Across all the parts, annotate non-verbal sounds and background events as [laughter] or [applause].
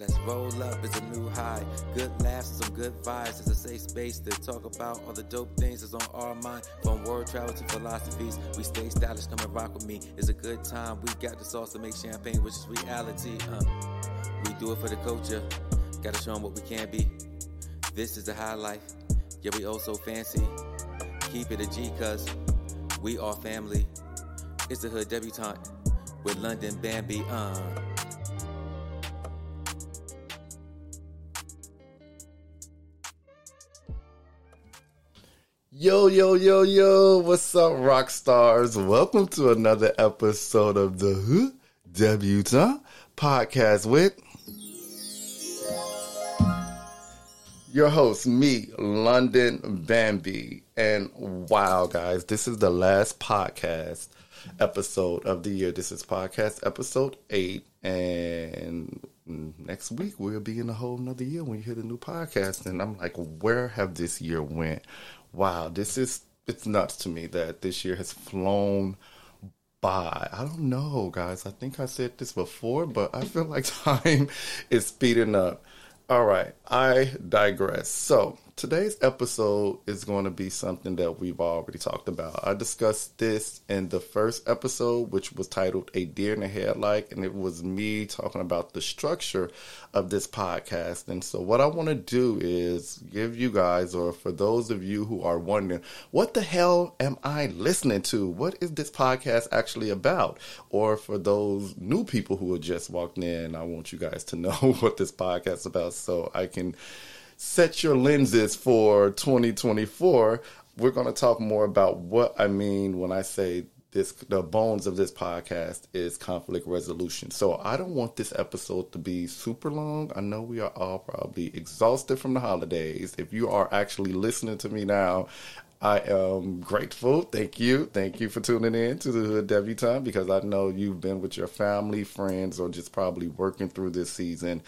Let's roll up, it's a new high. Good laughs, some good vibes. It's a safe space to talk about all the dope things that's on our mind. From world travel to philosophies, we stay stylish, come and rock with me. It's a good time. We got the sauce to make champagne, which is reality. Uh, we do it for the culture. Gotta show them what we can be. This is the high life. Yeah, we all so fancy. Keep it a G, cuz we are family. It's the hood debutante with London Bambi. Uh. Yo, yo, yo, yo, what's up, rock stars? Welcome to another episode of the Hood Debutante podcast with your host, me, London Bambi. And wow, guys, this is the last podcast episode of the year. This is podcast episode eight. And next week we'll be in a whole nother year when you hear the new podcast. And I'm like, where have this year went? Wow, this is it's nuts to me that this year has flown by. I don't know, guys. I think I said this before, but I feel like [laughs] time is speeding up. All right, I digress. So, today's episode is going to be something that we've already talked about. I discussed this in the first episode, which was titled A Deer in the Headlight, and it was me talking about the structure of this podcast. And so, what I want to do is give you guys, or for those of you who are wondering, what the hell am I listening to? What is this podcast actually about? Or for those new people who have just walked in, I want you guys to know [laughs] what this podcast is about so I can set your lenses for 2024. We're going to talk more about what I mean when I say this the bones of this podcast is conflict resolution. So I don't want this episode to be super long. I know we are all probably exhausted from the holidays. If you are actually listening to me now, I am grateful. Thank you. Thank you for tuning in to the Hood Debutante because I know you've been with your family, friends, or just probably working through this season.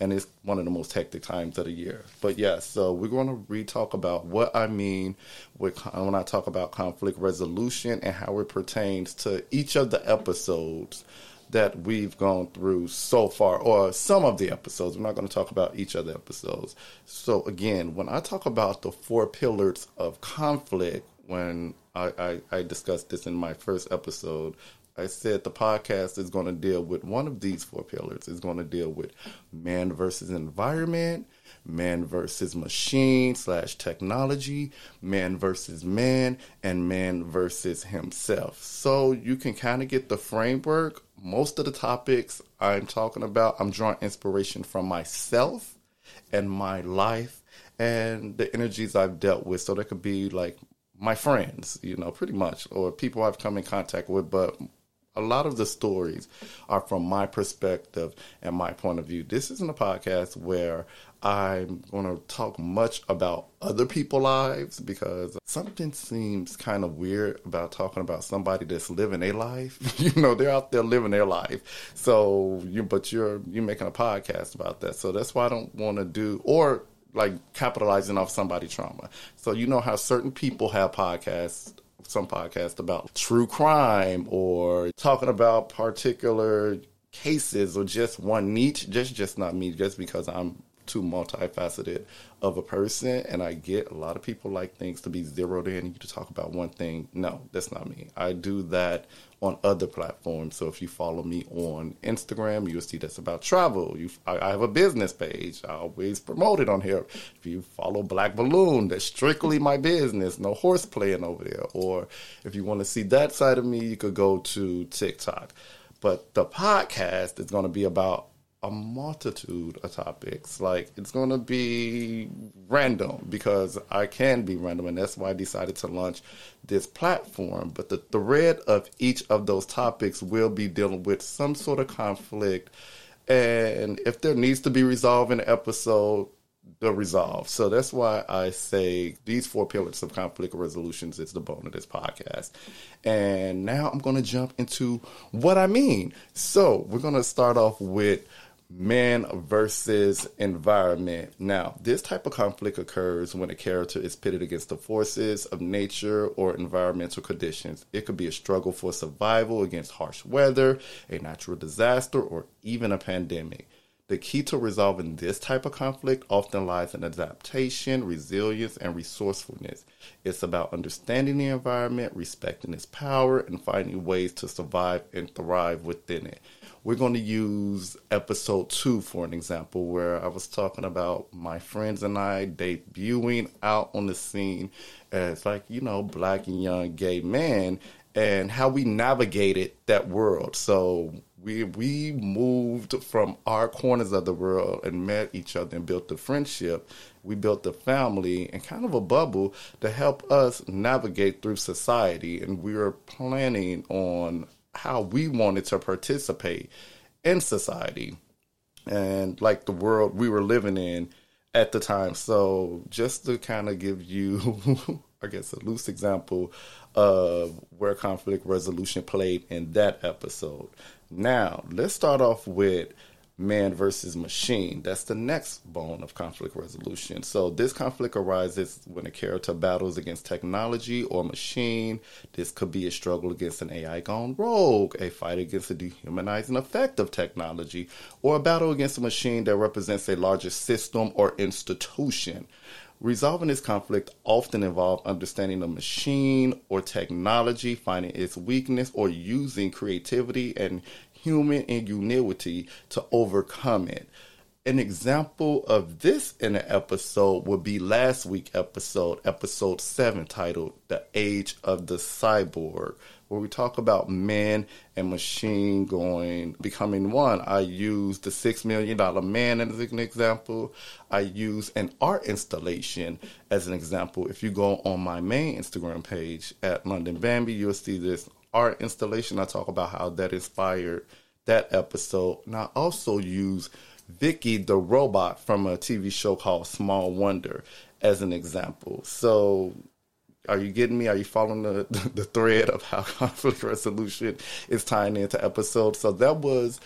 And it's one of the most hectic times of the year. But yes, yeah, so we're going to re talk about what I mean with, when I talk about conflict resolution and how it pertains to each of the episodes that we've gone through so far, or some of the episodes. We're not going to talk about each of the episodes. So, again, when I talk about the four pillars of conflict, when I, I, I discussed this in my first episode, I said the podcast is going to deal with one of these four pillars. It's going to deal with man versus environment, man versus machine slash technology, man versus man, and man versus himself. So you can kind of get the framework most of the topics I'm talking about, I'm drawing inspiration from myself and my life and the energies I've dealt with. So that could be like my friends, you know, pretty much, or people I've come in contact with. But a lot of the stories are from my perspective and my point of view. This isn't a podcast where I'm going to talk much about other people's lives because something seems kind of weird about talking about somebody that's living a life. [laughs] you know, they're out there living their life. So you, but you're you're making a podcast about that. So that's why I don't want to do or like capitalizing off somebody trauma. So you know how certain people have podcasts some podcasts about true crime or talking about particular cases or just one niche just just not me just because i'm too multifaceted of a person and I get a lot of people like things to be zeroed in you to talk about one thing. No, that's not me. I do that on other platforms. So if you follow me on Instagram, you'll see that's about travel. You, I, I have a business page. I always promote it on here. If you follow Black Balloon, that's strictly my business. No horse playing over there. Or if you want to see that side of me, you could go to TikTok. But the podcast is going to be about a multitude of topics. Like it's going to be random because I can be random, and that's why I decided to launch this platform. But the thread of each of those topics will be dealing with some sort of conflict, and if there needs to be resolved in episode. The resolve. So that's why I say these four pillars of conflict resolutions is the bone of this podcast. And now I'm going to jump into what I mean. So we're going to start off with man versus environment. Now, this type of conflict occurs when a character is pitted against the forces of nature or environmental conditions. It could be a struggle for survival against harsh weather, a natural disaster, or even a pandemic. The key to resolving this type of conflict often lies in adaptation, resilience, and resourcefulness. It's about understanding the environment, respecting its power, and finding ways to survive and thrive within it. We're going to use episode two for an example, where I was talking about my friends and I debuting out on the scene as, like, you know, black and young gay men and how we navigated that world. So we we moved from our corners of the world and met each other and built a friendship. We built a family and kind of a bubble to help us navigate through society. And we were planning on how we wanted to participate in society and like the world we were living in at the time. So just to kind of give you, [laughs] I guess, a loose example of where conflict resolution played in that episode. Now, let's start off with man versus machine. That's the next bone of conflict resolution. So, this conflict arises when a character battles against technology or machine. This could be a struggle against an AI gone rogue, a fight against the dehumanizing effect of technology, or a battle against a machine that represents a larger system or institution. Resolving this conflict often involves understanding the machine or technology, finding its weakness, or using creativity and human ingenuity to overcome it. An example of this in an episode would be last week episode, episode 7, titled The Age of the Cyborg, where we talk about man and machine going becoming one. I use the six million dollar man as an example. I use an art installation as an example. If you go on my main Instagram page at London Bambi, you'll see this art installation. I talk about how that inspired that episode. And I also use Vicky the robot from a TV show called Small Wonder as an example. So are you getting me? Are you following the, [laughs] the thread of how [laughs] conflict resolution is tying into episodes? So that was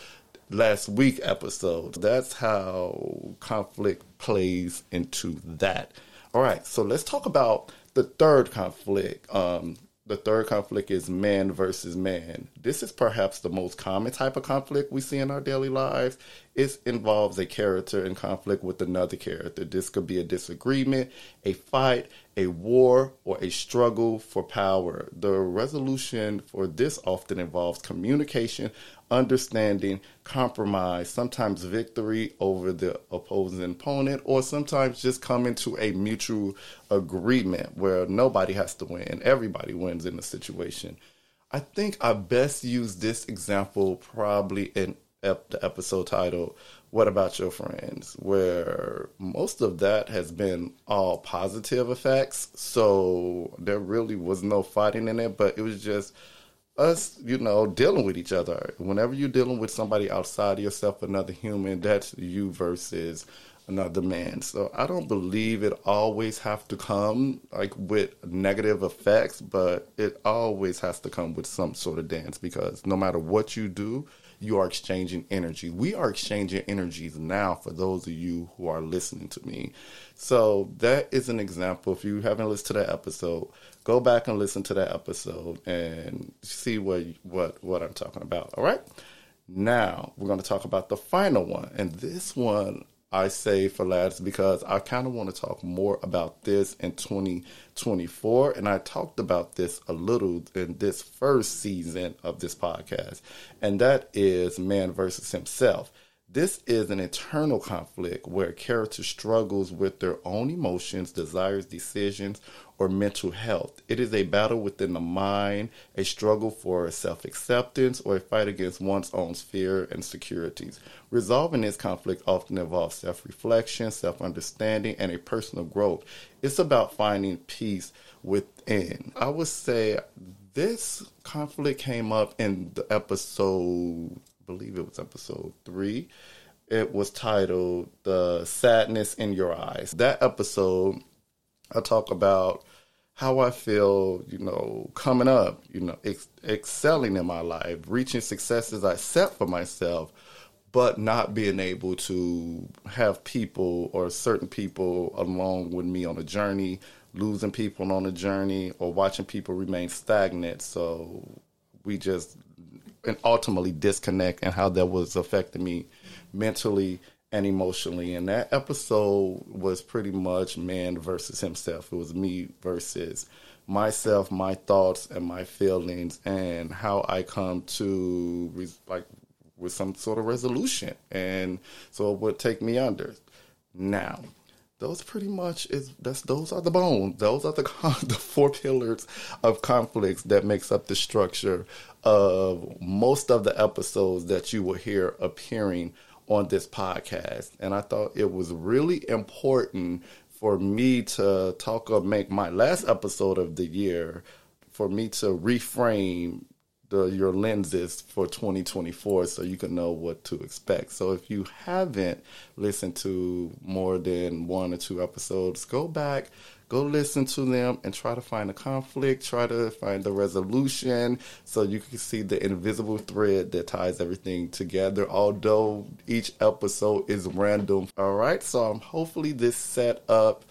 last week episode. That's how conflict plays into that. All right, so let's talk about the third conflict. Um, the third conflict is man versus man. This is perhaps the most common type of conflict we see in our daily lives. It involves a character in conflict with another character. This could be a disagreement, a fight, a war, or a struggle for power. The resolution for this often involves communication, understanding, compromise, sometimes victory over the opposing opponent, or sometimes just coming to a mutual agreement where nobody has to win, everybody wins in the situation. I think I best use this example probably in ep- the episode title what about your friends? Where most of that has been all positive effects. So there really was no fighting in it but it was just us you know dealing with each other. Whenever you're dealing with somebody outside of yourself another human that's you versus another man. So i don't believe it always have to come like with negative effects but it always has to come with some sort of dance because no matter what you do you are exchanging energy. We are exchanging energies now for those of you who are listening to me. So that is an example. If you haven't listened to that episode, go back and listen to that episode and see what what what I'm talking about. All right. Now we're going to talk about the final one, and this one I say for last because I kind of want to talk more about this in 2024. And I talked about this a little in this first season of this podcast, and that is man versus himself. This is an internal conflict where a character struggles with their own emotions, desires, decisions, or mental health. It is a battle within the mind, a struggle for self acceptance, or a fight against one's own fear and securities. Resolving this conflict often involves self reflection, self understanding, and a personal growth. It's about finding peace within. I would say this conflict came up in the episode, believe it was episode three. It was titled The Sadness in Your Eyes. That episode I talk about how I feel, you know, coming up, you know, ex- excelling in my life, reaching successes I set for myself, but not being able to have people or certain people along with me on a journey, losing people on a journey, or watching people remain stagnant. So we just and ultimately disconnect and how that was affecting me mentally and emotionally. And that episode was pretty much man versus himself. It was me versus myself, my thoughts, and my feelings, and how I come to like with some sort of resolution. And so it would take me under. Now, those pretty much is that's those are the bones. Those are the [laughs] the four pillars of conflicts that makes up the structure of most of the episodes that you will hear appearing on this podcast. And I thought it was really important for me to talk or make my last episode of the year for me to reframe the, your lenses for 2024 so you can know what to expect. So if you haven't listened to more than one or two episodes, go back, go listen to them and try to find a conflict, try to find the resolution so you can see the invisible thread that ties everything together, although each episode is random. All right, so I'm hopefully this set up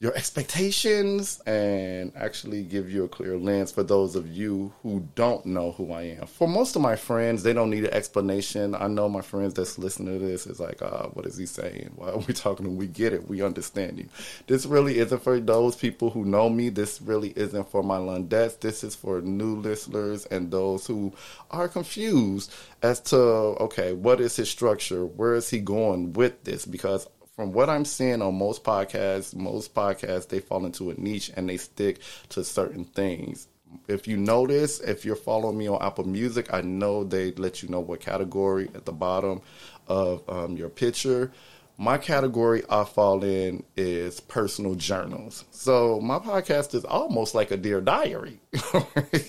your expectations and actually give you a clear lens for those of you who don't know who I am. For most of my friends, they don't need an explanation. I know my friends that's listening to this is like, uh, what is he saying? Why are we talking? We get it. We understand you. This really isn't for those people who know me. This really isn't for my Lundettes. This is for new listeners and those who are confused as to, okay, what is his structure? Where is he going with this? Because from what I'm seeing on most podcasts, most podcasts they fall into a niche and they stick to certain things. If you notice, if you're following me on Apple Music, I know they let you know what category at the bottom of um, your picture. My category I fall in is personal journals. So my podcast is almost like a dear diary.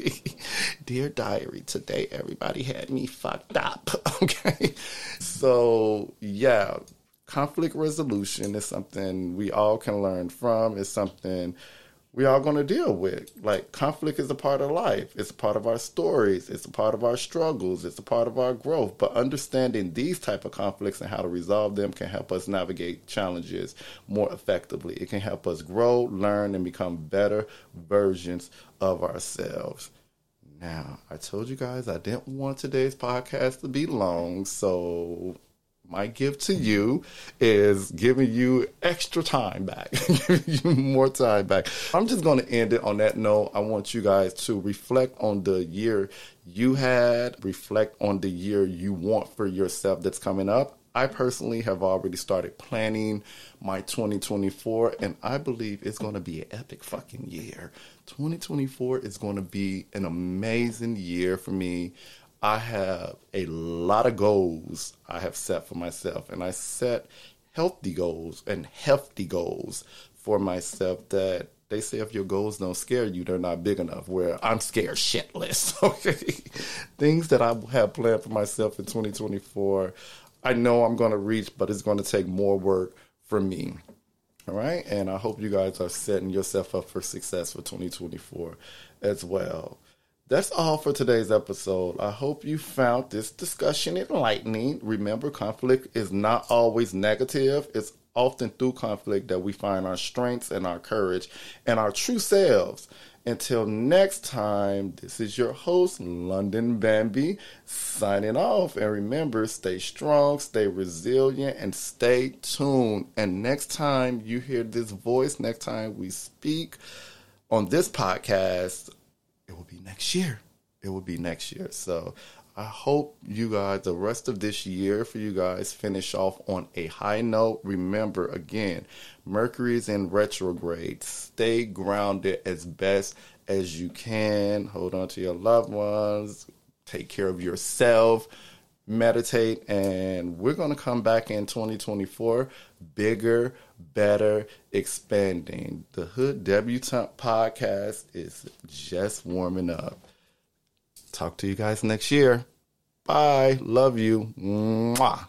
[laughs] dear diary, today everybody had me fucked up. [laughs] Okay. So yeah, conflict resolution is something we all can learn from. It's something we all going to deal with. Like conflict is a part of life. It's a part of our stories. It's a part of our struggles. It's a part of our growth. But understanding these type of conflicts and how to resolve them can help us navigate challenges more effectively. It can help us grow, learn, and become better versions of ourselves. Now, I told you guys I didn't want today's podcast to be long, so my gift to you is giving you extra time back, [laughs] giving you more time back. I'm just going to end it on that note. I want you guys to reflect on the year you had, reflect on the year you want for yourself that's coming up. I personally have already started planning my 2024, and I believe it's going to be an epic fucking year. 2024 is going to be an amazing year for me. I have a lot of goals I have set for myself, and I set healthy goals and hefty goals for myself that they say if your goals don't scare you, they're not big enough. Where I'm scared shitless. [laughs] Okay, things that I have planned for myself in 2024, I know I'm going to reach, but it's going to take more work for me. All right, and I hope you guys are setting yourself up for success for 2024 as well. That's all for today's episode. I hope you found this discussion enlightening. Remember, conflict is not always negative. It's often through conflict that we find our strengths and our courage and our true selves. Until next time, this is your host, London Bambi, signing off. And remember, stay strong, stay resilient, and stay tuned. And next time you hear this voice, next time we speak on this podcast, it will be next year. It will be next year. So I hope you guys, the rest of this year for you guys, finish off on a high note. Remember, again, Mercury is in retrograde. Stay grounded as best as you can. Hold on to your loved ones. Take care of yourself. Meditate. And we're going to come back in 2024 bigger, better, expanding. The Hood Debutante podcast is just warming up. Talk to you guys next year. Bye. Love you. Mwah.